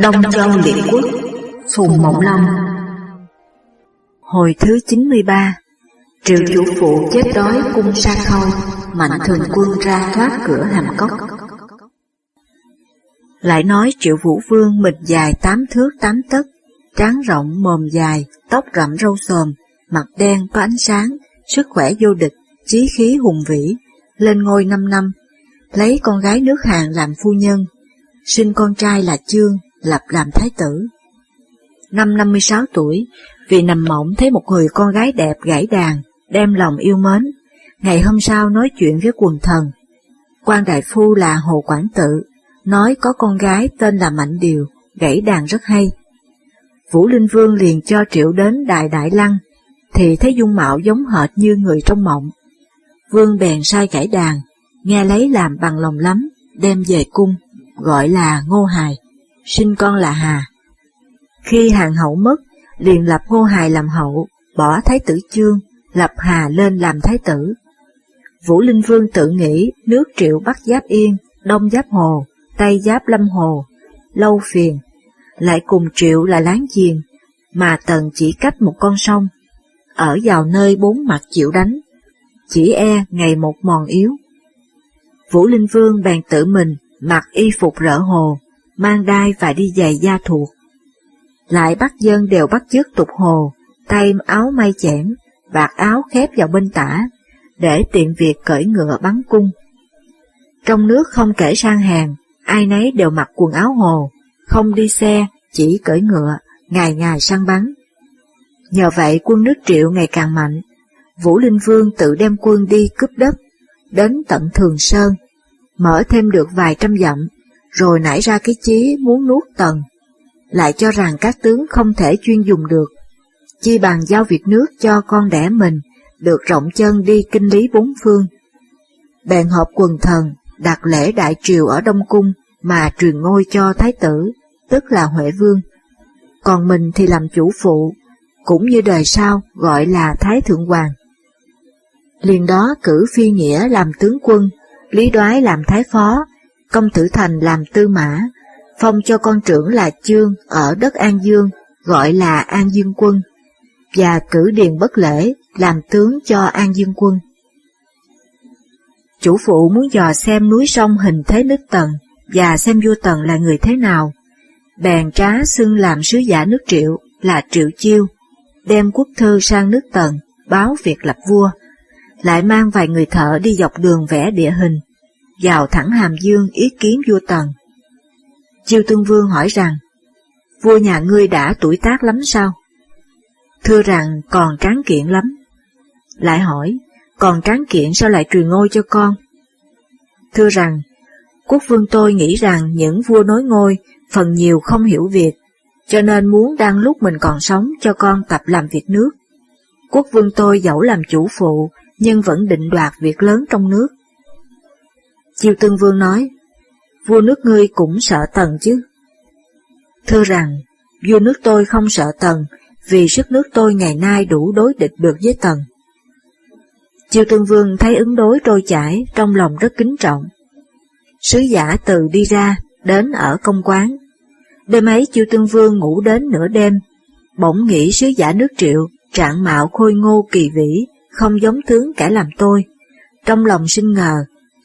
Đông Châu Liệt Quốc Phùng Mộng Long. Hồi thứ 93 Triệu chủ phụ chết đói cung sa khâu Mạnh thường quân ra thoát cửa hàm cốc. Lại nói triệu vũ vương mình dài tám thước tám tấc Trán rộng mồm dài, tóc rậm râu xồm Mặt đen có ánh sáng, sức khỏe vô địch, chí khí hùng vĩ. Lên ngôi năm năm Lấy con gái nước Hàn làm phu nhân Sinh con trai là Chương lập làm thái tử. Năm 56 tuổi, vì nằm mộng thấy một người con gái đẹp gãy đàn, đem lòng yêu mến, ngày hôm sau nói chuyện với quần thần. quan đại phu là Hồ Quảng Tự, nói có con gái tên là Mạnh Điều, gãy đàn rất hay. Vũ Linh Vương liền cho triệu đến Đại Đại Lăng, thì thấy dung mạo giống hệt như người trong mộng. Vương bèn sai gãy đàn, nghe lấy làm bằng lòng lắm, đem về cung, gọi là Ngô Hài sinh con là Hà. Khi hàng hậu mất, liền lập Ngô Hài làm hậu, bỏ Thái tử Chương, lập Hà lên làm Thái tử. Vũ Linh Vương tự nghĩ nước triệu Bắc giáp Yên, Đông giáp Hồ, Tây giáp Lâm Hồ, Lâu Phiền, lại cùng triệu là láng giềng, mà tần chỉ cách một con sông, ở vào nơi bốn mặt chịu đánh, chỉ e ngày một mòn yếu. Vũ Linh Vương bèn tự mình mặc y phục rỡ hồ, mang đai và đi giày da thuộc. Lại bắt dân đều bắt chước tục hồ, tay áo may chẽm, vạt áo khép vào bên tả, để tiện việc cởi ngựa bắn cung. Trong nước không kể sang hàng, ai nấy đều mặc quần áo hồ, không đi xe, chỉ cởi ngựa, ngày ngày săn bắn. Nhờ vậy quân nước triệu ngày càng mạnh, Vũ Linh Vương tự đem quân đi cướp đất, đến tận Thường Sơn, mở thêm được vài trăm dặm, rồi nảy ra cái chí muốn nuốt tần, lại cho rằng các tướng không thể chuyên dùng được, chi bằng giao việc nước cho con đẻ mình, được rộng chân đi kinh lý bốn phương. Bèn họp quần thần, đặt lễ đại triều ở Đông Cung mà truyền ngôi cho Thái tử, tức là Huệ Vương. Còn mình thì làm chủ phụ, cũng như đời sau gọi là Thái Thượng Hoàng. Liền đó cử Phi Nghĩa làm tướng quân, Lý Đoái làm Thái Phó, công tử Thành làm tư mã, phong cho con trưởng là Chương ở đất An Dương, gọi là An Dương Quân, và cử Điền Bất Lễ làm tướng cho An Dương Quân. Chủ phụ muốn dò xem núi sông hình thế nước Tần và xem vua Tần là người thế nào, bèn trá xưng làm sứ giả nước Triệu là Triệu Chiêu, đem quốc thư sang nước Tần, báo việc lập vua, lại mang vài người thợ đi dọc đường vẽ địa hình, vào thẳng hàm dương ý kiến vua Tần. Chiêu Tương Vương hỏi rằng, vua nhà ngươi đã tuổi tác lắm sao? Thưa rằng còn tráng kiện lắm. Lại hỏi, còn tráng kiện sao lại truyền ngôi cho con? Thưa rằng, quốc vương tôi nghĩ rằng những vua nối ngôi phần nhiều không hiểu việc, cho nên muốn đang lúc mình còn sống cho con tập làm việc nước. Quốc vương tôi dẫu làm chủ phụ, nhưng vẫn định đoạt việc lớn trong nước. Chiêu Tương Vương nói, vua nước ngươi cũng sợ tần chứ. Thưa rằng, vua nước tôi không sợ tần, vì sức nước tôi ngày nay đủ đối địch được với tần. Chiêu Tương Vương thấy ứng đối trôi chảy, trong lòng rất kính trọng. Sứ giả từ đi ra, đến ở công quán. Đêm ấy Chiêu Tương Vương ngủ đến nửa đêm, bỗng nghĩ sứ giả nước triệu, trạng mạo khôi ngô kỳ vĩ, không giống tướng kẻ làm tôi. Trong lòng sinh ngờ,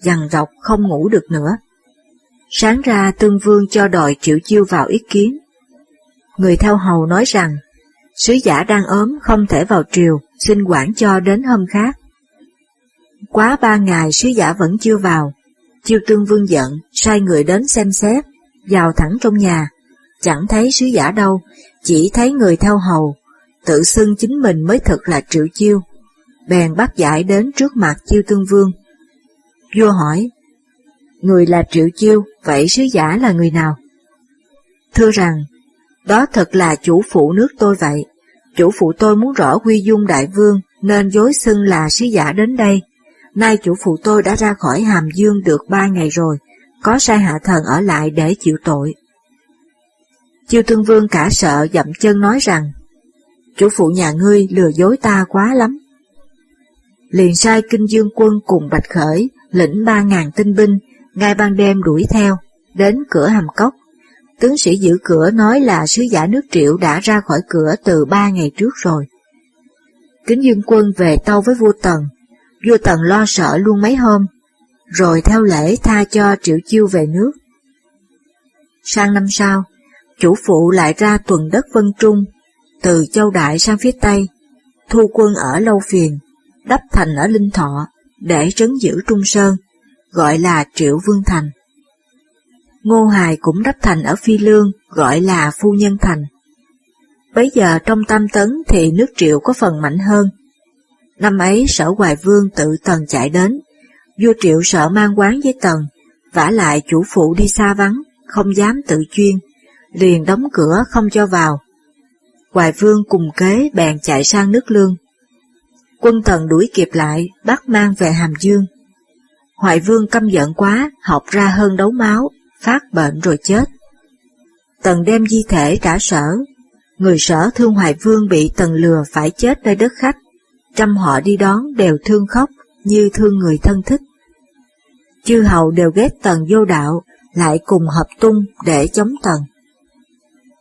dằn dọc không ngủ được nữa. Sáng ra tương vương cho đòi triệu chiêu vào ý kiến. Người theo hầu nói rằng, sứ giả đang ốm không thể vào triều, xin quản cho đến hôm khác. Quá ba ngày sứ giả vẫn chưa vào, chiêu tương vương giận, sai người đến xem xét, vào thẳng trong nhà, chẳng thấy sứ giả đâu, chỉ thấy người theo hầu, tự xưng chính mình mới thật là triệu chiêu, bèn bắt giải đến trước mặt chiêu tương vương, Vua hỏi, người là Triệu Chiêu, vậy sứ giả là người nào? Thưa rằng, đó thật là chủ phụ nước tôi vậy. Chủ phụ tôi muốn rõ quy dung đại vương, nên dối xưng là sứ giả đến đây. Nay chủ phụ tôi đã ra khỏi hàm dương được ba ngày rồi, có sai hạ thần ở lại để chịu tội. Chiêu tương vương cả sợ dậm chân nói rằng, chủ phụ nhà ngươi lừa dối ta quá lắm. Liền sai kinh dương quân cùng bạch khởi lĩnh ba ngàn tinh binh, ngay ban đêm đuổi theo, đến cửa hầm cốc, Tướng sĩ giữ cửa nói là sứ giả nước triệu đã ra khỏi cửa từ ba ngày trước rồi. Kính Dương Quân về tâu với vua Tần, vua Tần lo sợ luôn mấy hôm, rồi theo lễ tha cho Triệu Chiêu về nước. Sang năm sau, chủ phụ lại ra tuần đất Vân Trung, từ Châu Đại sang phía Tây, thu quân ở Lâu Phiền, đắp thành ở Linh Thọ, để trấn giữ Trung Sơn, gọi là Triệu Vương Thành. Ngô Hài cũng đắp thành ở Phi Lương, gọi là Phu Nhân Thành. Bấy giờ trong tam tấn thì nước Triệu có phần mạnh hơn. Năm ấy sở Hoài Vương tự Tần chạy đến, vua Triệu sợ mang quán với Tần, vả lại chủ phụ đi xa vắng, không dám tự chuyên, liền đóng cửa không cho vào. Hoài Vương cùng kế bèn chạy sang nước Lương. Quân thần đuổi kịp lại, bắt mang về Hàm Dương. Hoài Vương căm giận quá, học ra hơn đấu máu, phát bệnh rồi chết. Tần đem di thể trả sở, người sở thương Hoài Vương bị Tần lừa phải chết nơi đất khách, trăm họ đi đón đều thương khóc như thương người thân thích. Chư hầu đều ghét Tần vô đạo, lại cùng hợp tung để chống Tần.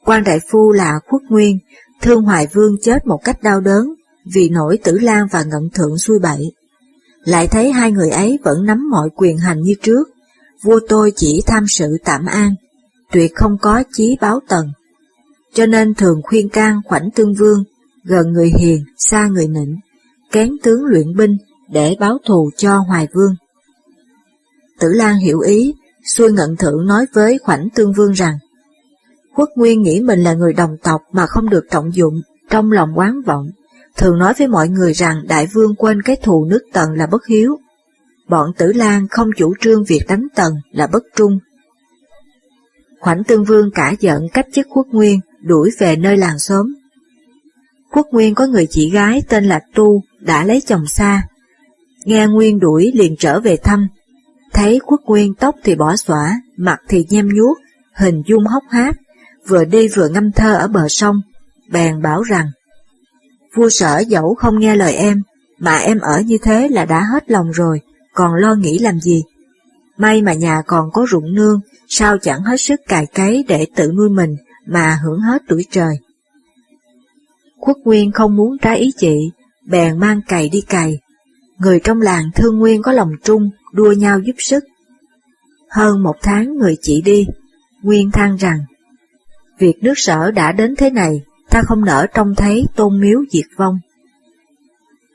Quan đại phu là Khuất Nguyên, thương Hoài Vương chết một cách đau đớn vì nổi tử lan và ngận thượng xuôi bậy. Lại thấy hai người ấy vẫn nắm mọi quyền hành như trước, vua tôi chỉ tham sự tạm an, tuyệt không có chí báo tần. Cho nên thường khuyên can khoảnh tương vương, gần người hiền, xa người nịnh, kén tướng luyện binh để báo thù cho Hoài Vương. Tử Lan hiểu ý, xuôi ngận thượng nói với khoảnh tương vương rằng, Quốc Nguyên nghĩ mình là người đồng tộc mà không được trọng dụng, trong lòng quán vọng, thường nói với mọi người rằng đại vương quên cái thù nước tần là bất hiếu. Bọn tử Lan không chủ trương việc đánh tần là bất trung. Khoảnh tương vương cả giận cách chức quốc nguyên, đuổi về nơi làng xóm. Quốc nguyên có người chị gái tên là Tu, đã lấy chồng xa. Nghe Nguyên đuổi liền trở về thăm. Thấy quốc nguyên tóc thì bỏ xõa, mặt thì nhem nhuốc, hình dung hốc hác, vừa đi vừa ngâm thơ ở bờ sông, bèn bảo rằng Vua sở dẫu không nghe lời em, mà em ở như thế là đã hết lòng rồi, còn lo nghĩ làm gì? May mà nhà còn có ruộng nương, sao chẳng hết sức cài cấy để tự nuôi mình mà hưởng hết tuổi trời. Quốc Nguyên không muốn trái ý chị, bèn mang cày đi cày. Người trong làng thương Nguyên có lòng trung, đua nhau giúp sức. Hơn một tháng người chị đi, Nguyên than rằng, việc nước sở đã đến thế này, ta không nỡ trông thấy tôn miếu diệt vong.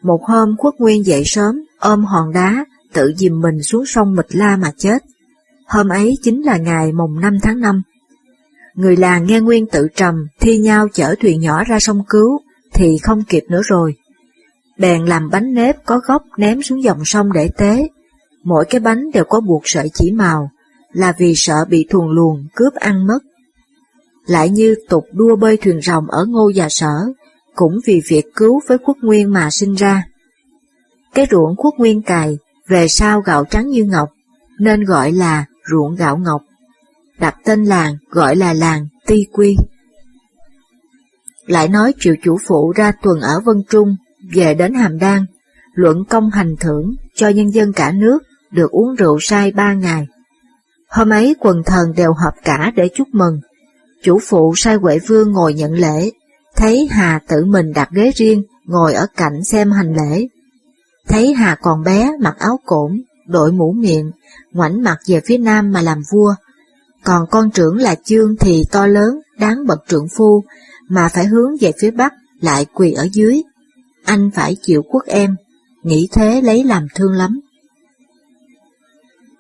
Một hôm khuất nguyên dậy sớm, ôm hòn đá, tự dìm mình xuống sông Mịch La mà chết. Hôm ấy chính là ngày mùng 5 tháng 5. Người làng nghe Nguyên tự trầm, thi nhau chở thuyền nhỏ ra sông cứu, thì không kịp nữa rồi. Bèn làm bánh nếp có gốc ném xuống dòng sông để tế. Mỗi cái bánh đều có buộc sợi chỉ màu, là vì sợ bị thuồng luồng cướp ăn mất lại như tục đua bơi thuyền rồng ở ngô già sở, cũng vì việc cứu với quốc nguyên mà sinh ra. Cái ruộng quốc nguyên cài, về sau gạo trắng như ngọc, nên gọi là ruộng gạo ngọc. Đặt tên làng gọi là làng Ti Quy. Lại nói triệu chủ phụ ra tuần ở Vân Trung, về đến Hàm Đan, luận công hành thưởng cho nhân dân cả nước được uống rượu say ba ngày. Hôm ấy quần thần đều họp cả để chúc mừng, Chủ phụ sai Huệ Vương ngồi nhận lễ, thấy Hà tự mình đặt ghế riêng, ngồi ở cạnh xem hành lễ. Thấy Hà còn bé, mặc áo cổn, đội mũ miệng, ngoảnh mặt về phía nam mà làm vua. Còn con trưởng là Chương thì to lớn, đáng bậc trượng phu, mà phải hướng về phía bắc, lại quỳ ở dưới. Anh phải chịu quốc em, nghĩ thế lấy làm thương lắm.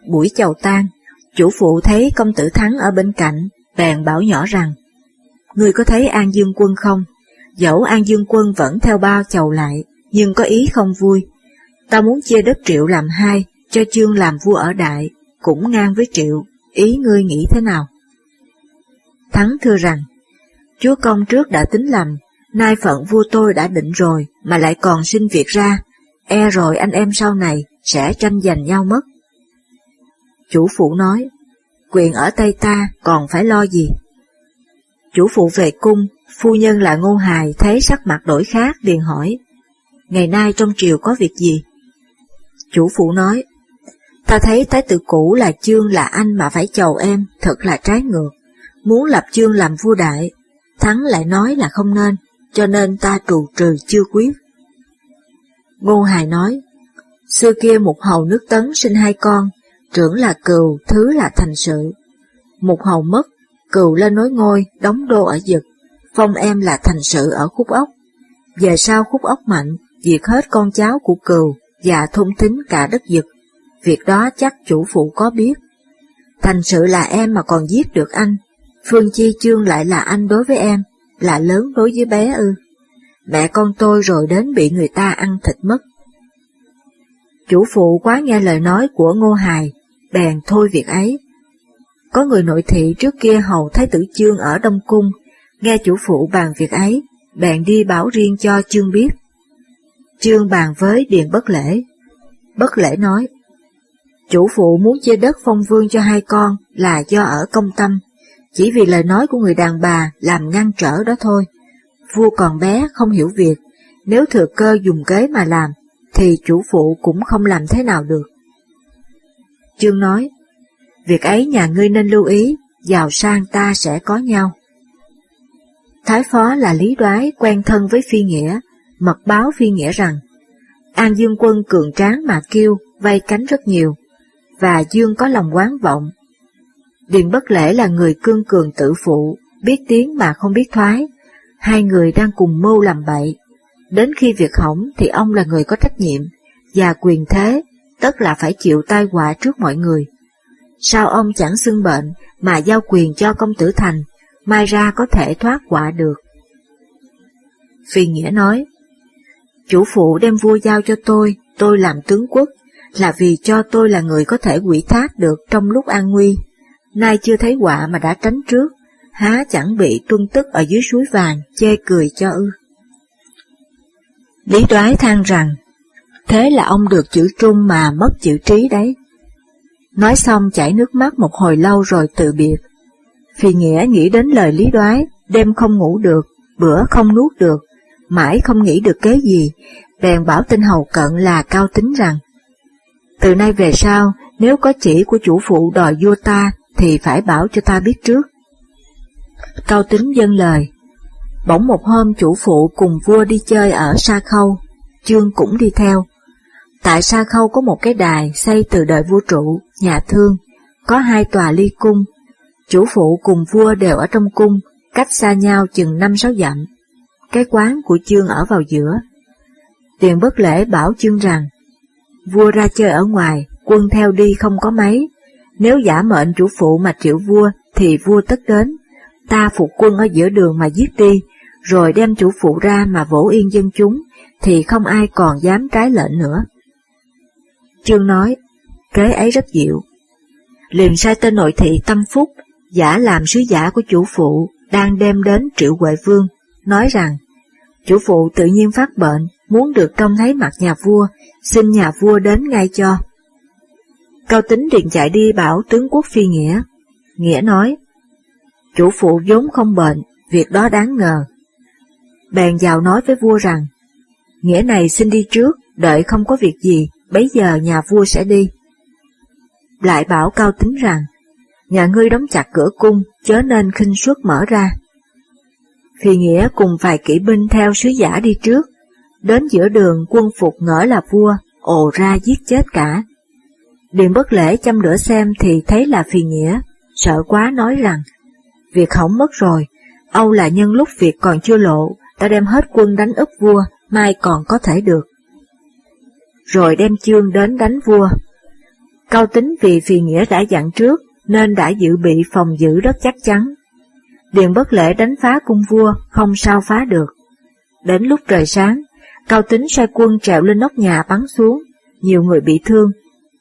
Buổi chầu tan, chủ phụ thấy công tử Thắng ở bên cạnh, bèn bảo nhỏ rằng, Ngươi có thấy An Dương Quân không? Dẫu An Dương Quân vẫn theo bao chầu lại, nhưng có ý không vui. Ta muốn chia đất triệu làm hai, cho chương làm vua ở đại, cũng ngang với triệu, ý ngươi nghĩ thế nào? Thắng thưa rằng, chúa công trước đã tính lầm, nay phận vua tôi đã định rồi, mà lại còn xin việc ra, e rồi anh em sau này sẽ tranh giành nhau mất. Chủ phụ nói, quyền ở tay ta còn phải lo gì? Chủ phụ về cung, phu nhân là ngô hài thấy sắc mặt đổi khác liền hỏi, ngày nay trong triều có việc gì? Chủ phụ nói, ta thấy thái tử cũ là chương là anh mà phải chầu em, thật là trái ngược. muốn lập chương làm vua đại, Thắng lại nói là không nên, cho nên ta trù trừ chưa quyết. Ngô Hài nói, xưa kia một hầu nước tấn sinh hai con, trưởng là cừu, thứ là thành sự. Một hầu mất, cừu lên nối ngôi, đóng đô ở dực, phong em là thành sự ở khúc ốc. Về sau khúc ốc mạnh, diệt hết con cháu của cừu và thôn tính cả đất dực. Việc đó chắc chủ phụ có biết. Thành sự là em mà còn giết được anh, Phương Chi Chương lại là anh đối với em, là lớn đối với bé ư. Mẹ con tôi rồi đến bị người ta ăn thịt mất. Chủ phụ quá nghe lời nói của Ngô Hài, bèn thôi việc ấy. Có người nội thị trước kia hầu Thái tử Chương ở Đông Cung, nghe chủ phụ bàn việc ấy, bèn đi bảo riêng cho Chương biết. Chương bàn với Điền Bất Lễ. Bất Lễ nói, chủ phụ muốn chia đất phong vương cho hai con là do ở công tâm, chỉ vì lời nói của người đàn bà làm ngăn trở đó thôi. Vua còn bé không hiểu việc, nếu thừa cơ dùng kế mà làm, thì chủ phụ cũng không làm thế nào được. Chương nói, việc ấy nhà ngươi nên lưu ý, giàu sang ta sẽ có nhau. Thái phó là lý đoái quen thân với phi nghĩa, mật báo phi nghĩa rằng, An Dương quân cường tráng mà kêu, vay cánh rất nhiều, và Dương có lòng quán vọng, Điền Bất Lễ là người cương cường tự phụ, biết tiếng mà không biết thoái. Hai người đang cùng mưu làm bậy. Đến khi việc hỏng thì ông là người có trách nhiệm, và quyền thế, tất là phải chịu tai họa trước mọi người. Sao ông chẳng xưng bệnh mà giao quyền cho công tử thành, mai ra có thể thoát họa được? Phi Nghĩa nói, Chủ phụ đem vua giao cho tôi, tôi làm tướng quốc, là vì cho tôi là người có thể quỷ thác được trong lúc an nguy nay chưa thấy họa mà đã tránh trước, há chẳng bị tuân tức ở dưới suối vàng, chê cười cho ư. Lý đoái than rằng, thế là ông được chữ trung mà mất chữ trí đấy. Nói xong chảy nước mắt một hồi lâu rồi tự biệt. Phi Nghĩa nghĩ đến lời lý đoái, đêm không ngủ được, bữa không nuốt được, mãi không nghĩ được kế gì, bèn bảo tinh hầu cận là cao tính rằng, từ nay về sau, nếu có chỉ của chủ phụ đòi vua ta, thì phải bảo cho ta biết trước. Cao tính dân lời. Bỗng một hôm chủ phụ cùng vua đi chơi ở Sa Khâu, Chương cũng đi theo. Tại Sa Khâu có một cái đài xây từ đời vua trụ, nhà thương, có hai tòa ly cung. Chủ phụ cùng vua đều ở trong cung, cách xa nhau chừng năm sáu dặm. Cái quán của Chương ở vào giữa. Tiền bất lễ bảo Chương rằng, vua ra chơi ở ngoài, quân theo đi không có mấy, nếu giả mệnh chủ phụ mà triệu vua, thì vua tất đến. Ta phục quân ở giữa đường mà giết đi, rồi đem chủ phụ ra mà vỗ yên dân chúng, thì không ai còn dám trái lệnh nữa. Trương nói, kế ấy rất dịu. Liền sai tên nội thị Tâm Phúc, giả làm sứ giả của chủ phụ, đang đem đến triệu Huệ Vương, nói rằng, chủ phụ tự nhiên phát bệnh, muốn được trông thấy mặt nhà vua, xin nhà vua đến ngay cho. Cao tính liền chạy đi bảo tướng quốc phi Nghĩa. Nghĩa nói, chủ phụ vốn không bệnh, việc đó đáng ngờ. Bèn vào nói với vua rằng, Nghĩa này xin đi trước, đợi không có việc gì, bấy giờ nhà vua sẽ đi. Lại bảo cao tính rằng, nhà ngươi đóng chặt cửa cung, chớ nên khinh suất mở ra. Phi Nghĩa cùng vài kỵ binh theo sứ giả đi trước, đến giữa đường quân phục ngỡ là vua, ồ ra giết chết cả. Điền bất lễ chăm lửa xem thì thấy là phi nghĩa, sợ quá nói rằng, việc hỏng mất rồi, Âu là nhân lúc việc còn chưa lộ, ta đem hết quân đánh ức vua, mai còn có thể được. Rồi đem chương đến đánh vua. Cao tính vì phi nghĩa đã dặn trước, nên đã dự bị phòng giữ rất chắc chắn. Điền bất lễ đánh phá cung vua, không sao phá được. Đến lúc trời sáng, Cao tính sai quân trèo lên nóc nhà bắn xuống, nhiều người bị thương,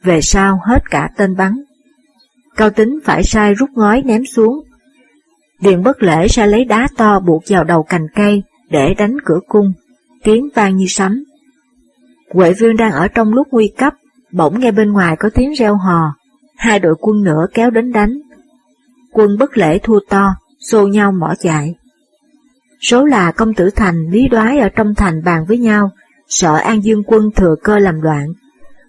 về sau hết cả tên bắn. Cao tính phải sai rút ngói ném xuống. Điền bất lễ sai lấy đá to buộc vào đầu cành cây để đánh cửa cung, tiếng vang như sấm. Huệ vương đang ở trong lúc nguy cấp, bỗng nghe bên ngoài có tiếng reo hò, hai đội quân nữa kéo đến đánh. Quân bất lễ thua to, xô nhau mỏ chạy. Số là công tử thành, lý đoái ở trong thành bàn với nhau, sợ An Dương quân thừa cơ làm loạn,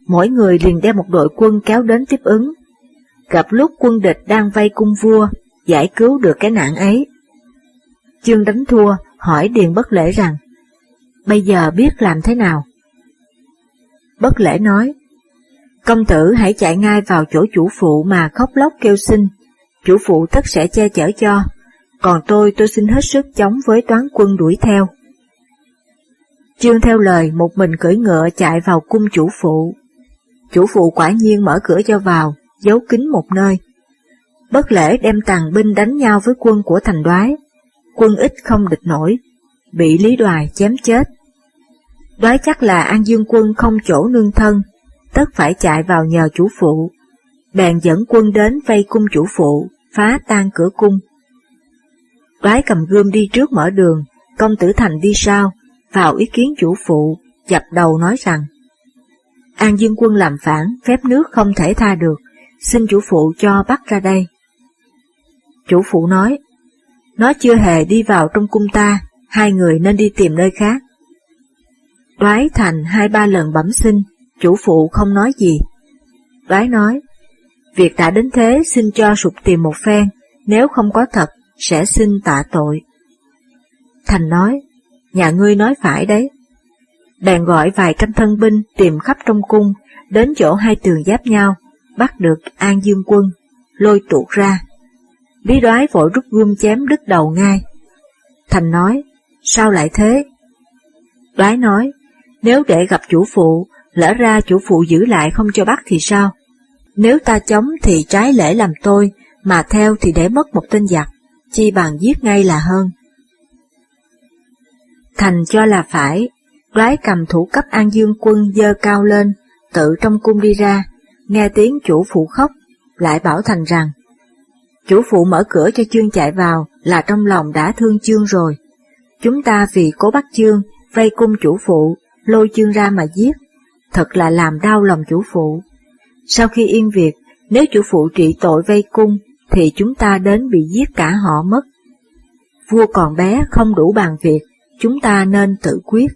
mỗi người liền đem một đội quân kéo đến tiếp ứng. Gặp lúc quân địch đang vây cung vua, giải cứu được cái nạn ấy. Chương đánh thua hỏi Điền Bất Lễ rằng, bây giờ biết làm thế nào? Bất Lễ nói, công tử hãy chạy ngay vào chỗ chủ phụ mà khóc lóc kêu xin, chủ phụ tất sẽ che chở cho, còn tôi tôi xin hết sức chống với toán quân đuổi theo. trương theo lời một mình cưỡi ngựa chạy vào cung chủ phụ. Chủ phụ quả nhiên mở cửa cho vào, giấu kín một nơi. Bất lễ đem tàn binh đánh nhau với quân của thành đoái. Quân ít không địch nổi, bị Lý Đoài chém chết. Đoái chắc là An Dương quân không chỗ nương thân, tất phải chạy vào nhờ chủ phụ. Bèn dẫn quân đến vây cung chủ phụ, phá tan cửa cung. Đoái cầm gươm đi trước mở đường, công tử thành đi sau, vào ý kiến chủ phụ, dập đầu nói rằng An Dương quân làm phản, phép nước không thể tha được, xin chủ phụ cho bắt ra đây. Chủ phụ nói, nó chưa hề đi vào trong cung ta, hai người nên đi tìm nơi khác. Đoái thành hai ba lần bẩm xin, chủ phụ không nói gì. Đoái nói, việc đã đến thế xin cho sụp tìm một phen, nếu không có thật, sẽ xin tạ tội. Thành nói, nhà ngươi nói phải đấy. Bèn gọi vài trăm thân binh tìm khắp trong cung, đến chỗ hai tường giáp nhau, bắt được An Dương quân, lôi tuột ra. Lý đoái vội rút gươm chém đứt đầu ngay. Thành nói, sao lại thế? Đoái nói, nếu để gặp chủ phụ, lỡ ra chủ phụ giữ lại không cho bắt thì sao? Nếu ta chống thì trái lễ làm tôi, mà theo thì để mất một tên giặc, chi bằng giết ngay là hơn. Thành cho là phải, đoái cầm thủ cấp An Dương quân dơ cao lên, tự trong cung đi ra, nghe tiếng chủ phụ khóc, lại bảo Thành rằng, chủ phụ mở cửa cho chương chạy vào là trong lòng đã thương chương rồi. Chúng ta vì cố bắt chương, vây cung chủ phụ, lôi chương ra mà giết, thật là làm đau lòng chủ phụ. Sau khi yên việc, nếu chủ phụ trị tội vây cung, thì chúng ta đến bị giết cả họ mất. Vua còn bé không đủ bàn việc, chúng ta nên tự quyết.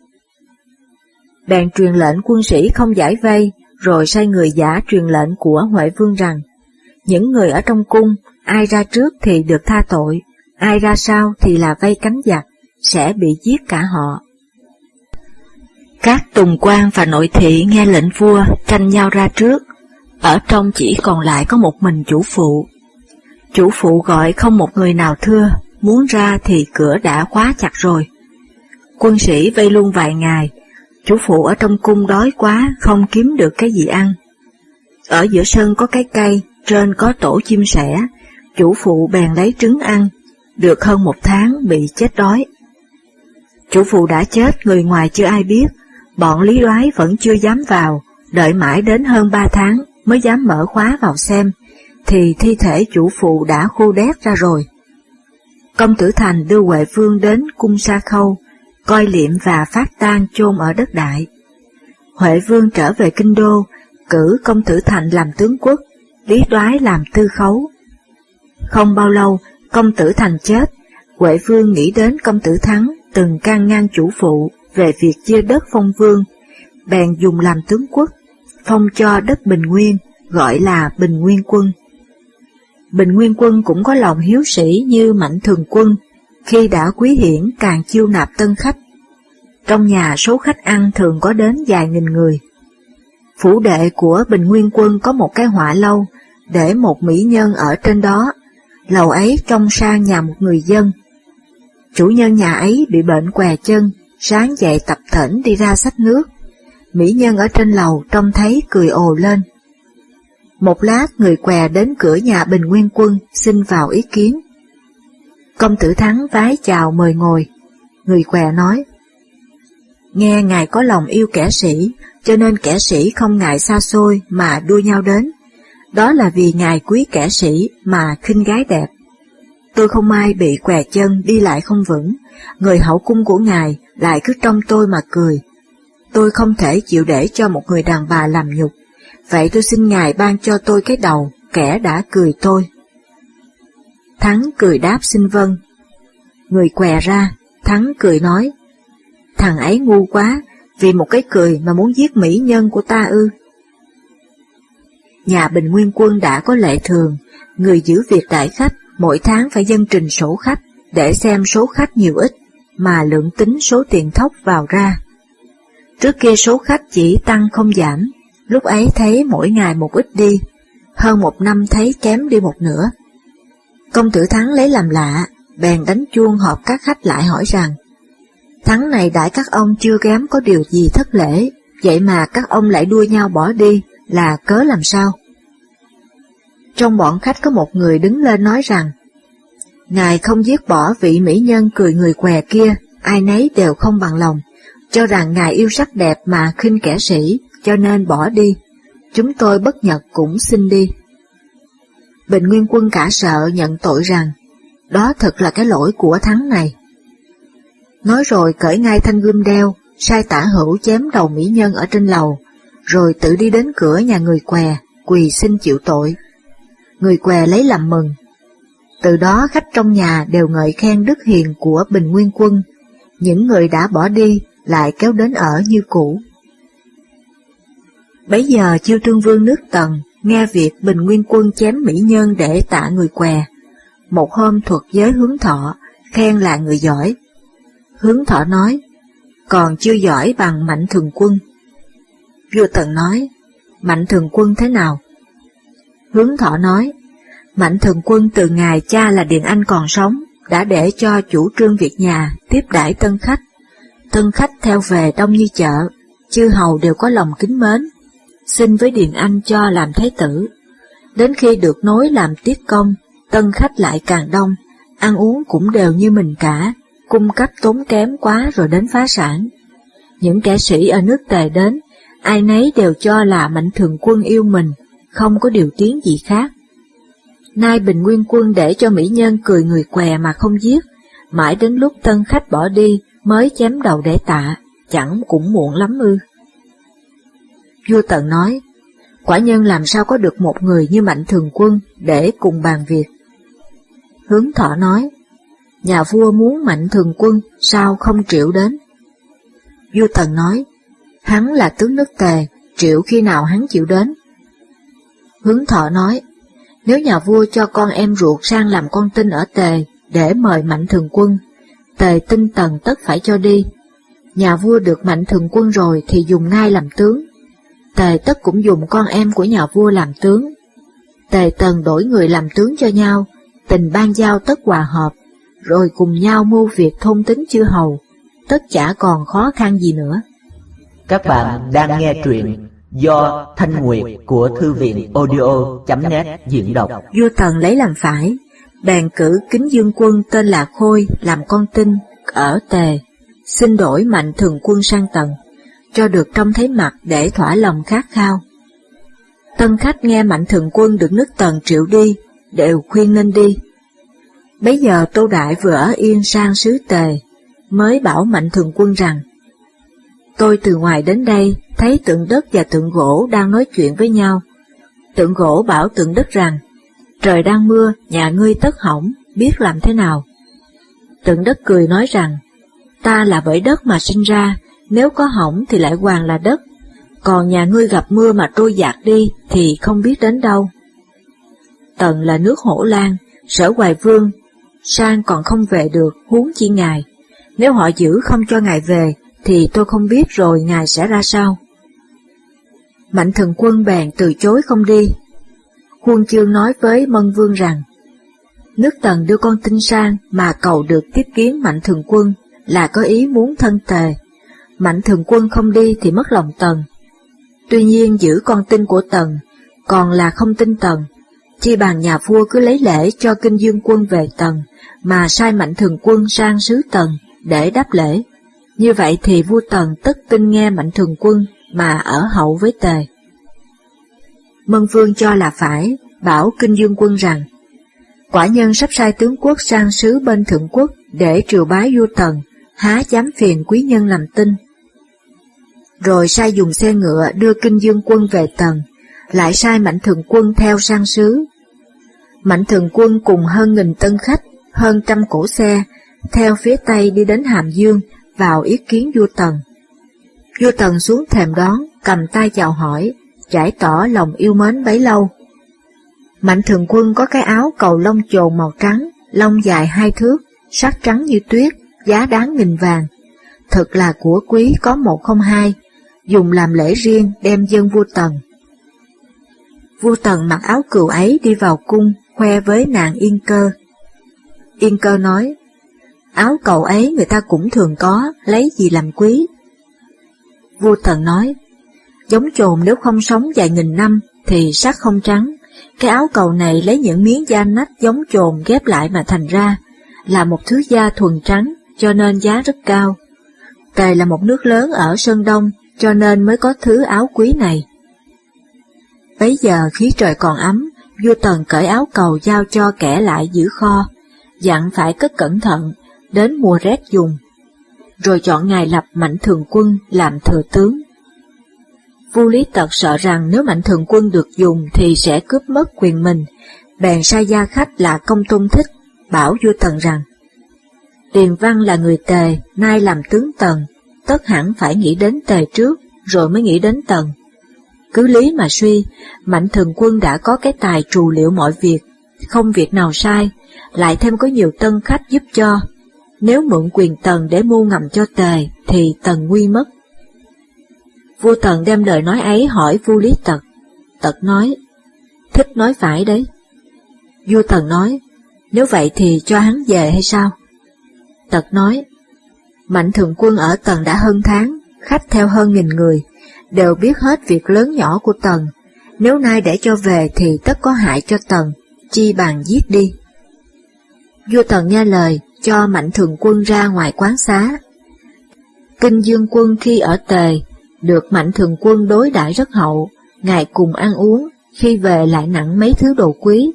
Bèn truyền lệnh quân sĩ không giải vây, rồi sai người giả truyền lệnh của Huệ Vương rằng, những người ở trong cung, ai ra trước thì được tha tội, ai ra sau thì là vây cánh giặc, sẽ bị giết cả họ. Các tùng quan và nội thị nghe lệnh vua tranh nhau ra trước, ở trong chỉ còn lại có một mình chủ phụ. Chủ phụ gọi không một người nào thưa, muốn ra thì cửa đã khóa chặt rồi. Quân sĩ vây luôn vài ngày, chủ phụ ở trong cung đói quá, không kiếm được cái gì ăn. Ở giữa sân có cái cây, trên có tổ chim sẻ, chủ phụ bèn lấy trứng ăn, được hơn một tháng bị chết đói. Chủ phụ đã chết, người ngoài chưa ai biết, bọn lý đoái vẫn chưa dám vào, đợi mãi đến hơn ba tháng mới dám mở khóa vào xem, thì thi thể chủ phụ đã khô đét ra rồi. Công tử Thành đưa Huệ Vương đến cung Sa Khâu, coi liệm và phát tang chôn ở đất đại. Huệ Vương trở về Kinh Đô, cử công tử Thành làm tướng quốc, Lý Đoái làm tư khấu. Không bao lâu, công tử Thành chết, Huệ Vương nghĩ đến công tử Thắng từng can ngăn chủ phụ về việc chia đất phong vương, bèn dùng làm tướng quốc, phong cho đất Bình Nguyên, gọi là Bình Nguyên quân. Bình Nguyên quân cũng có lòng hiếu sĩ như Mạnh Thường quân, khi đã quý hiển càng chiêu nạp tân khách. Trong nhà số khách ăn thường có đến vài nghìn người. Phủ đệ của Bình Nguyên quân có một cái họa lâu, để một mỹ nhân ở trên đó, lầu ấy trông sang nhà một người dân. Chủ nhân nhà ấy bị bệnh què chân, sáng dậy tập thỉnh đi ra sách nước. Mỹ nhân ở trên lầu trông thấy cười ồ lên. Một lát người què đến cửa nhà Bình Nguyên Quân xin vào ý kiến. Công tử Thắng vái chào mời ngồi. Người què nói, Nghe ngài có lòng yêu kẻ sĩ, cho nên kẻ sĩ không ngại xa xôi mà đua nhau đến. Đó là vì ngài quý kẻ sĩ mà khinh gái đẹp. Tôi không may bị què chân đi lại không vững, người hậu cung của ngài lại cứ trong tôi mà cười. Tôi không thể chịu để cho một người đàn bà làm nhục, vậy tôi xin ngài ban cho tôi cái đầu, kẻ đã cười tôi. Thắng cười đáp xin vâng. Người què ra, Thắng cười nói, thằng ấy ngu quá, vì một cái cười mà muốn giết mỹ nhân của ta ư. Nhà Bình Nguyên Quân đã có lệ thường, người giữ việc đại khách mỗi tháng phải dân trình sổ khách để xem số khách nhiều ít mà lượng tính số tiền thóc vào ra. Trước kia số khách chỉ tăng không giảm, lúc ấy thấy mỗi ngày một ít đi, hơn một năm thấy kém đi một nửa. Công tử Thắng lấy làm lạ, bèn đánh chuông họp các khách lại hỏi rằng, Thắng này đại các ông chưa kém có điều gì thất lễ, vậy mà các ông lại đua nhau bỏ đi, là cớ làm sao? Trong bọn khách có một người đứng lên nói rằng, Ngài không giết bỏ vị mỹ nhân cười người què kia, ai nấy đều không bằng lòng, cho rằng Ngài yêu sắc đẹp mà khinh kẻ sĩ, cho nên bỏ đi. Chúng tôi bất nhật cũng xin đi. Bình Nguyên Quân cả sợ nhận tội rằng, đó thật là cái lỗi của thắng này. Nói rồi cởi ngay thanh gươm đeo, sai tả hữu chém đầu mỹ nhân ở trên lầu, rồi tự đi đến cửa nhà người què, quỳ xin chịu tội. Người què lấy làm mừng. Từ đó khách trong nhà đều ngợi khen đức hiền của Bình Nguyên Quân, những người đã bỏ đi lại kéo đến ở như cũ. Bấy giờ chiêu trương vương nước tần nghe việc Bình Nguyên Quân chém mỹ nhân để tạ người què. Một hôm thuật giới hướng thọ, khen là người giỏi. Hướng thọ nói, còn chưa giỏi bằng mạnh thường quân. Vua Tần nói, mạnh thường quân thế nào? Hướng thọ nói, mạnh thường quân từ ngày cha là Điền Anh còn sống, đã để cho chủ trương việc nhà tiếp đãi tân khách. Tân khách theo về đông như chợ, chư hầu đều có lòng kính mến, xin với Điền Anh cho làm thái tử. Đến khi được nối làm tiết công, tân khách lại càng đông, ăn uống cũng đều như mình cả, cung cấp tốn kém quá rồi đến phá sản. Những kẻ sĩ ở nước tề đến, ai nấy đều cho là mạnh thường quân yêu mình, không có điều tiếng gì khác. Nay Bình Nguyên quân để cho mỹ nhân cười người què mà không giết, mãi đến lúc tân khách bỏ đi mới chém đầu để tạ, chẳng cũng muộn lắm ư. Vua Tần nói, quả nhân làm sao có được một người như mạnh thường quân để cùng bàn việc. Hướng thọ nói, nhà vua muốn mạnh thường quân sao không triệu đến. Vua Tần nói, hắn là tướng nước tề, triệu khi nào hắn chịu đến. Hướng thọ nói, nếu nhà vua cho con em ruột sang làm con tin ở tề để mời mạnh thường quân, tề tinh tần tất phải cho đi. Nhà vua được mạnh thường quân rồi thì dùng ngay làm tướng. Tề tất cũng dùng con em của nhà vua làm tướng. Tề tần đổi người làm tướng cho nhau, tình ban giao tất hòa hợp, rồi cùng nhau mưu việc thôn tính chư hầu, tất chả còn khó khăn gì nữa. Các bạn đang nghe truyện do Thanh Nguyệt của Thư viện audio.net diễn đọc. Vua Tần lấy làm phải, bèn cử kính dương quân tên là Khôi làm con tin ở Tề, xin đổi mạnh thường quân sang Tần, cho được trông thấy mặt để thỏa lòng khát khao. Tân khách nghe mạnh thường quân được nước Tần triệu đi, đều khuyên nên đi. Bấy giờ Tô Đại vừa ở yên sang xứ Tề, mới bảo mạnh thường quân rằng, Tôi từ ngoài đến đây, thấy tượng đất và tượng gỗ đang nói chuyện với nhau. Tượng gỗ bảo tượng đất rằng, trời đang mưa, nhà ngươi tất hỏng, biết làm thế nào. Tượng đất cười nói rằng, ta là bởi đất mà sinh ra, nếu có hỏng thì lại hoàng là đất, còn nhà ngươi gặp mưa mà trôi dạt đi thì không biết đến đâu. Tần là nước hổ lan, sở hoài vương, sang còn không về được, huống chi ngài. Nếu họ giữ không cho ngài về, thì tôi không biết rồi ngài sẽ ra sao. Mạnh thần quân bèn từ chối không đi. Huân chương nói với Mân Vương rằng, nước tần đưa con tin sang mà cầu được tiếp kiến mạnh thường quân là có ý muốn thân tề. Mạnh thường quân không đi thì mất lòng tần. Tuy nhiên giữ con tin của tần, còn là không tin tần. Chi bàn nhà vua cứ lấy lễ cho kinh dương quân về tần, mà sai mạnh thường quân sang sứ tần để đáp lễ. Như vậy thì vua Tần tất tin nghe mạnh thường quân mà ở hậu với tề. Mân Vương cho là phải, bảo Kinh Dương Quân rằng, quả nhân sắp sai tướng quốc sang sứ bên thượng quốc để triều bái vua Tần, há dám phiền quý nhân làm tin. Rồi sai dùng xe ngựa đưa Kinh Dương Quân về Tần, lại sai Mạnh Thường Quân theo sang sứ. Mạnh Thường Quân cùng hơn nghìn tân khách, hơn trăm cổ xe, theo phía Tây đi đến Hàm Dương vào ý kiến vua Tần. Vua Tần xuống thềm đón, cầm tay chào hỏi, giải tỏ lòng yêu mến bấy lâu. Mạnh thường quân có cái áo cầu lông chồn màu trắng, lông dài hai thước, sắc trắng như tuyết, giá đáng nghìn vàng. Thật là của quý có một không hai, dùng làm lễ riêng đem dân vua Tần. Vua Tần mặc áo cừu ấy đi vào cung, khoe với nàng Yên Cơ. Yên Cơ nói, áo cầu ấy người ta cũng thường có, lấy gì làm quý. Vua thần nói, giống trồn nếu không sống vài nghìn năm thì sắc không trắng, cái áo cầu này lấy những miếng da nách giống trồn ghép lại mà thành ra, là một thứ da thuần trắng, cho nên giá rất cao. Tề là một nước lớn ở Sơn Đông, cho nên mới có thứ áo quý này. Bấy giờ khí trời còn ấm, vua Tần cởi áo cầu giao cho kẻ lại giữ kho, dặn phải cất cẩn thận, đến mùa rét dùng. Rồi chọn ngài lập Mạnh Thường Quân làm thừa tướng. Vua Lý Tật sợ rằng nếu Mạnh Thường Quân được dùng thì sẽ cướp mất quyền mình, bèn sai gia khách là Công Tôn Thích, bảo vua Tần rằng tiền Văn là người Tề, nay làm tướng Tần, tất hẳn phải nghĩ đến Tề trước, rồi mới nghĩ đến Tần. Cứ lý mà suy, Mạnh Thường Quân đã có cái tài trù liệu mọi việc, không việc nào sai, lại thêm có nhiều tân khách giúp cho. Nếu mượn quyền Tần để mua ngầm cho Tề, thì Tần nguy mất. Vua Tần đem lời nói ấy hỏi vua Lý Tật. Tật nói, thích nói phải đấy. Vua Tần nói, nếu vậy thì cho hắn về hay sao? Tật nói, Mạnh thường quân ở Tần đã hơn tháng, khách theo hơn nghìn người, đều biết hết việc lớn nhỏ của Tần, nếu nay để cho về thì tất có hại cho Tần, chi bằng giết đi. Vua Tần nghe lời, cho Mạnh thường quân ra ngoài quán xá. Kinh Dương quân khi ở Tề, được Mạnh thường quân đối đãi rất hậu, ngài cùng ăn uống, khi về lại nặng mấy thứ đồ quý.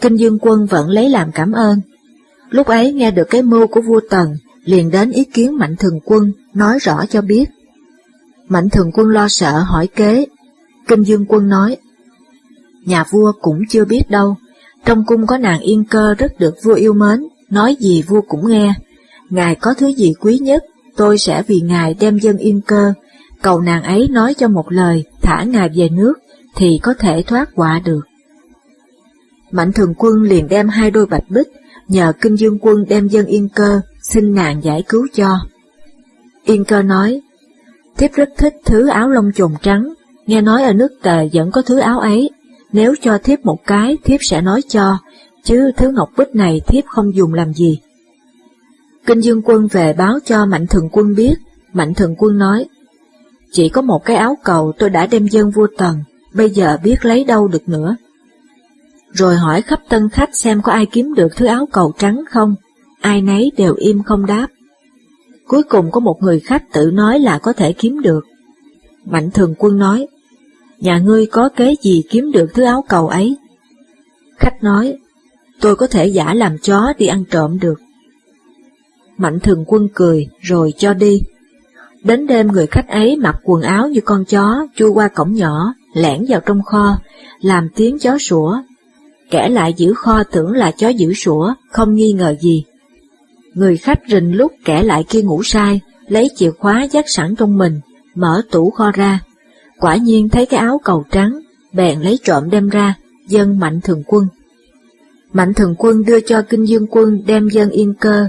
Kinh Dương quân vẫn lấy làm cảm ơn. Lúc ấy nghe được cái mưu của vua Tần, liền đến ý kiến Mạnh thường quân, nói rõ cho biết. Mạnh thường quân lo sợ hỏi kế, Kinh Dương quân nói, Nhà vua cũng chưa biết đâu, trong cung có nàng yên cơ rất được vua yêu mến, nói gì vua cũng nghe. Ngài có thứ gì quý nhất, tôi sẽ vì ngài đem dân yên cơ, cầu nàng ấy nói cho một lời, thả ngài về nước, thì có thể thoát quả được. Mạnh thường quân liền đem hai đôi bạch bích, nhờ kinh dương quân đem dân yên cơ, xin nàng giải cứu cho. Yên cơ nói, thiếp rất thích thứ áo lông trồn trắng, nghe nói ở nước tề vẫn có thứ áo ấy, nếu cho thiếp một cái thiếp sẽ nói cho, chứ thứ ngọc bích này thiếp không dùng làm gì. Kinh Dương Quân về báo cho Mạnh Thường Quân biết, Mạnh Thường Quân nói, chỉ có một cái áo cầu tôi đã đem dân vua Tần, bây giờ biết lấy đâu được nữa. Rồi hỏi khắp tân khách xem có ai kiếm được thứ áo cầu trắng không, ai nấy đều im không đáp. Cuối cùng có một người khách tự nói là có thể kiếm được. Mạnh Thường Quân nói, nhà ngươi có kế gì kiếm được thứ áo cầu ấy? Khách nói, tôi có thể giả làm chó đi ăn trộm được. Mạnh thường quân cười rồi cho đi. Đến đêm người khách ấy mặc quần áo như con chó chui qua cổng nhỏ, lẻn vào trong kho, làm tiếng chó sủa. Kẻ lại giữ kho tưởng là chó giữ sủa, không nghi ngờ gì. Người khách rình lúc kẻ lại kia ngủ sai, lấy chìa khóa dắt sẵn trong mình, mở tủ kho ra. Quả nhiên thấy cái áo cầu trắng, bèn lấy trộm đem ra, dân mạnh thường quân. Mạnh thường quân đưa cho kinh dương quân đem dân yên cơ.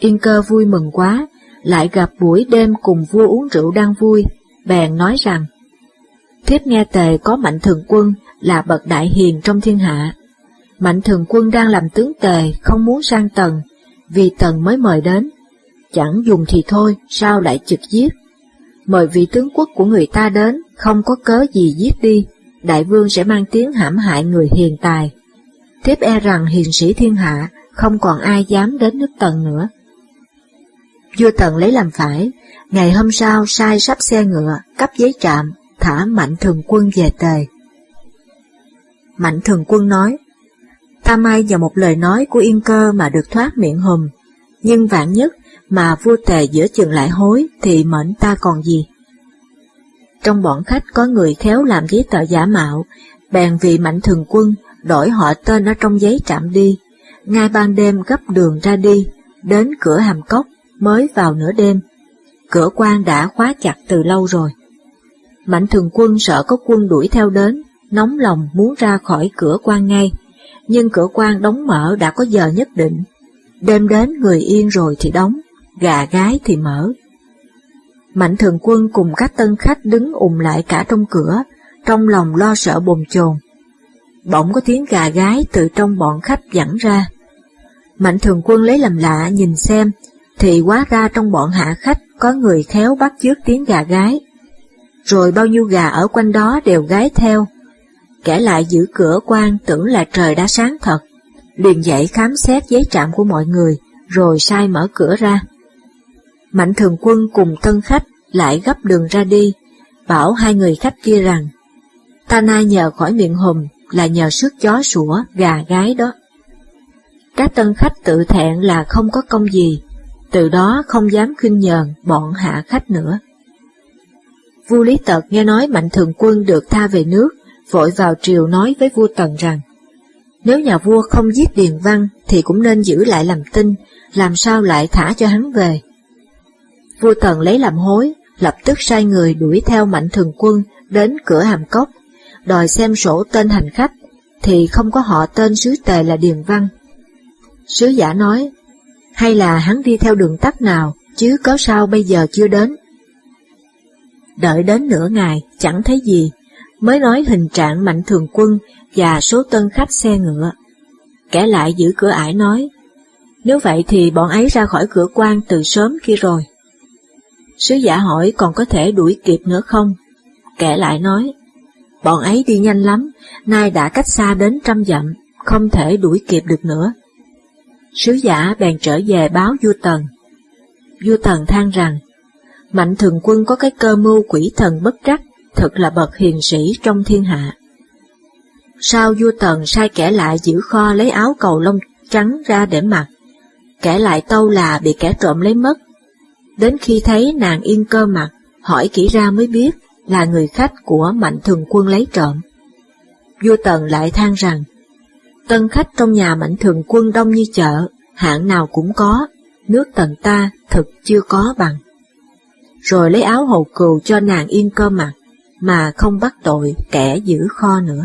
Yên cơ vui mừng quá, lại gặp buổi đêm cùng vua uống rượu đang vui, bèn nói rằng, Thiếp nghe tề có mạnh thường quân là bậc đại hiền trong thiên hạ. Mạnh thường quân đang làm tướng tề, không muốn sang tần, vì tần mới mời đến. Chẳng dùng thì thôi, sao lại trực giết? Mời vị tướng quốc của người ta đến, không có cớ gì giết đi, đại vương sẽ mang tiếng hãm hại người hiền tài. Thiếp e rằng hiền sĩ thiên hạ, không còn ai dám đến nước tần nữa. Vua Tần lấy làm phải, ngày hôm sau sai sắp xe ngựa, cấp giấy trạm, thả Mạnh Thường Quân về tề. Mạnh Thường Quân nói, ta may vào một lời nói của Yên Cơ mà được thoát miệng hùm, nhưng vạn nhất mà vua tề giữa chừng lại hối thì mệnh ta còn gì. Trong bọn khách có người khéo làm giấy tờ giả mạo, bèn vì Mạnh Thường Quân đổi họ tên ở trong giấy trạm đi, ngay ban đêm gấp đường ra đi, đến cửa hàm cốc mới vào nửa đêm. Cửa quan đã khóa chặt từ lâu rồi. Mạnh thường quân sợ có quân đuổi theo đến, nóng lòng muốn ra khỏi cửa quan ngay, nhưng cửa quan đóng mở đã có giờ nhất định. Đêm đến người yên rồi thì đóng, gà gái thì mở. Mạnh thường quân cùng các tân khách đứng ùm lại cả trong cửa, trong lòng lo sợ bồn chồn. Bỗng có tiếng gà gái từ trong bọn khách dẫn ra. Mạnh thường quân lấy làm lạ nhìn xem, thì quá ra trong bọn hạ khách có người khéo bắt chước tiếng gà gái. Rồi bao nhiêu gà ở quanh đó đều gái theo. Kẻ lại giữ cửa quan tưởng là trời đã sáng thật, liền dậy khám xét giấy trạm của mọi người, rồi sai mở cửa ra. Mạnh thường quân cùng tân khách lại gấp đường ra đi, bảo hai người khách kia rằng, ta nay nhờ khỏi miệng hùm là nhờ sức chó sủa gà gái đó. Các tân khách tự thẹn là không có công gì, từ đó không dám khinh nhờn bọn hạ khách nữa. Vua Lý Tật nghe nói Mạnh Thường Quân được tha về nước, vội vào triều nói với vua Tần rằng, nếu nhà vua không giết Điền Văn thì cũng nên giữ lại làm tin, làm sao lại thả cho hắn về. Vua Tần lấy làm hối, lập tức sai người đuổi theo Mạnh Thường Quân đến cửa hàm cốc, đòi xem sổ tên hành khách, thì không có họ tên sứ tề là Điền Văn. Sứ giả nói, hay là hắn đi theo đường tắt nào, chứ có sao bây giờ chưa đến. Đợi đến nửa ngày, chẳng thấy gì, mới nói hình trạng mạnh thường quân và số tân khách xe ngựa. Kẻ lại giữ cửa ải nói, nếu vậy thì bọn ấy ra khỏi cửa quan từ sớm kia rồi. Sứ giả hỏi còn có thể đuổi kịp nữa không? Kẻ lại nói, bọn ấy đi nhanh lắm, nay đã cách xa đến trăm dặm, không thể đuổi kịp được nữa. Sứ giả bèn trở về báo vua Tần. Vua Tần than rằng, Mạnh thường quân có cái cơ mưu quỷ thần bất trắc, thật là bậc hiền sĩ trong thiên hạ. Sau vua Tần sai kẻ lại giữ kho lấy áo cầu lông trắng ra để mặc, kẻ lại tâu là bị kẻ trộm lấy mất. Đến khi thấy nàng yên cơ mặt, hỏi kỹ ra mới biết là người khách của mạnh thường quân lấy trộm. Vua Tần lại than rằng, tân khách trong nhà mạnh thường quân đông như chợ, hạng nào cũng có, nước tần ta thực chưa có bằng. Rồi lấy áo hầu cừu cho nàng yên cơ mặt, mà không bắt tội kẻ giữ kho nữa.